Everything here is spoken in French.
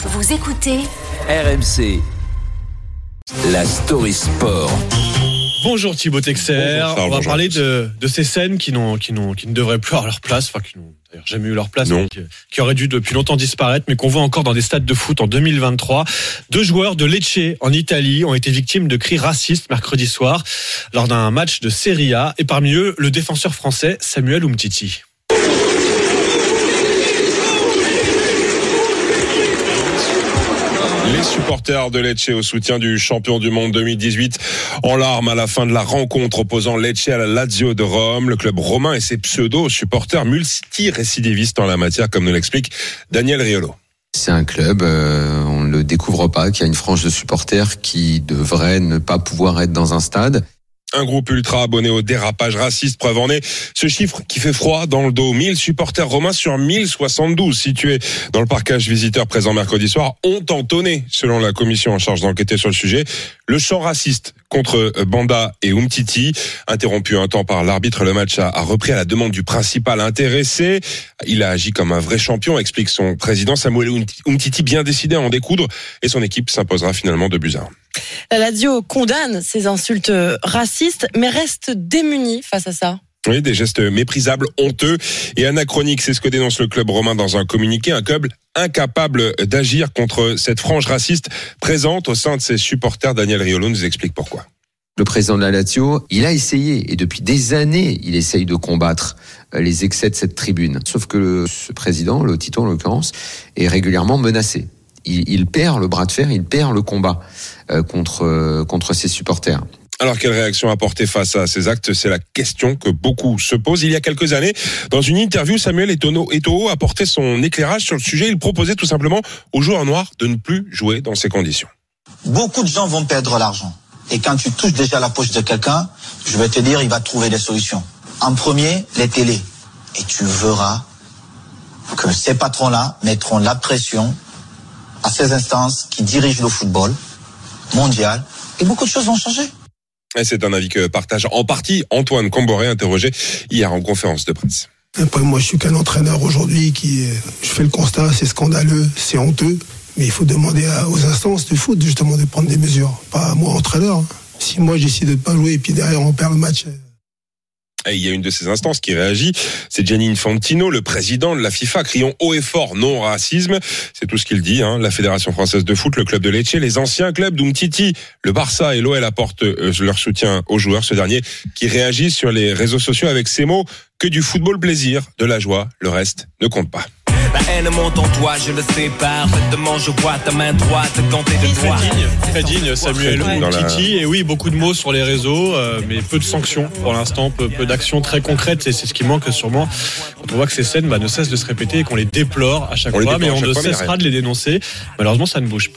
Vous écoutez RMC. La story sport. Bonjour Thibaut Texer. Bonjour Charles, On va bonjour parler de, de ces scènes qui, n'ont, qui, n'ont, qui ne devraient plus avoir leur place, enfin qui n'ont d'ailleurs jamais eu leur place, Non. qui, qui auraient dû depuis longtemps disparaître, mais qu'on voit encore dans des stades de foot en 2023. Deux joueurs de Lecce en Italie ont été victimes de cris racistes mercredi soir lors d'un match de Serie A, et parmi eux le défenseur français Samuel Umtiti. Les supporters de Lecce au soutien du champion du monde 2018 en larmes à la fin de la rencontre opposant Lecce à la Lazio de Rome. Le club romain et ses pseudo-supporters multi-récidivistes en la matière, comme nous l'explique Daniel Riolo. C'est un club, euh, on ne le découvre pas, qui a une frange de supporters qui devrait ne pas pouvoir être dans un stade. Un groupe ultra abonné au dérapage raciste, preuve en est ce chiffre qui fait froid dans le dos. 1000 supporters romains sur 1072 situés dans le parcage visiteur présent mercredi soir ont entonné, selon la commission en charge d'enquêter sur le sujet, le chant raciste contre Banda et Umtiti. Interrompu un temps par l'arbitre, le match a, repris à la demande du principal intéressé. Il a agi comme un vrai champion, explique son président Samuel Umtiti, bien décidé à en découdre et son équipe s'imposera finalement de buts à. La Lazio condamne ces insultes racistes, mais reste démunie face à ça. Oui, des gestes méprisables, honteux et anachroniques. C'est ce que dénonce le club romain dans un communiqué. Un club incapable d'agir contre cette frange raciste présente au sein de ses supporters. Daniel Riolo nous explique pourquoi. Le président de la Lazio, il a essayé, et depuis des années, il essaye de combattre les excès de cette tribune. Sauf que ce président, le Tito en l'occurrence, est régulièrement menacé. Il, il perd le bras de fer, il perd le combat euh, contre, euh, contre ses supporters. Alors, quelle réaction apporter face à ces actes? C'est la question que beaucoup se posent. Il y a quelques années, dans une interview, Samuel Eto'o apportait son éclairage sur le sujet. Il proposait tout simplement aux joueurs noirs de ne plus jouer dans ces conditions. beaucoup de gens vont perdre l'argent. Et quand tu touches déjà la poche de quelqu'un, je vais te dire, il va trouver des solutions. En premier, les télés. Et tu verras que ces patrons-là mettront la pression à ces instances qui dirigent le football mondial. Et beaucoup de choses vont changer. C'est un avis que partage en partie Antoine Comboré, interrogé hier en conférence de presse. Après, moi, je suis qu'un entraîneur aujourd'hui qui, je fais le constat, c'est scandaleux, c'est honteux, mais il faut demander aux instances du foot justement de prendre des mesures, pas à moi entraîneur. hein. Si moi décide de ne pas jouer et puis derrière on perd le match, Et il y a une de ces instances qui réagit, c'est Gianni Infantino, le président de la FIFA, crions haut et fort non racisme. C'est tout ce qu'il dit. Hein. La Fédération française de foot, le club de Lecce, les anciens clubs d'Umtiti, le Barça et l'OL apportent euh, leur soutien aux joueurs. Ce dernier qui réagit sur les réseaux sociaux avec ces mots que du football plaisir, de la joie, le reste ne compte pas. Haine monte en toi, je le sais parfaitement. Je vois ta main droite ganter de Très toi. digne, très digne Samuel Très digne la- Umtiti. Et oui, beaucoup de mots sur les réseaux, euh, mais peu de sanctions pour l'instant, peu, peu d'actions très concrètes. Et c'est ce qui manque sûrement quand on voit que ces scènes bah, ne cessent de se répéter et qu'on les déplore à chaque On fois, mais on ne cessera de les dénoncer. Malheureusement, ça ne bouge pas.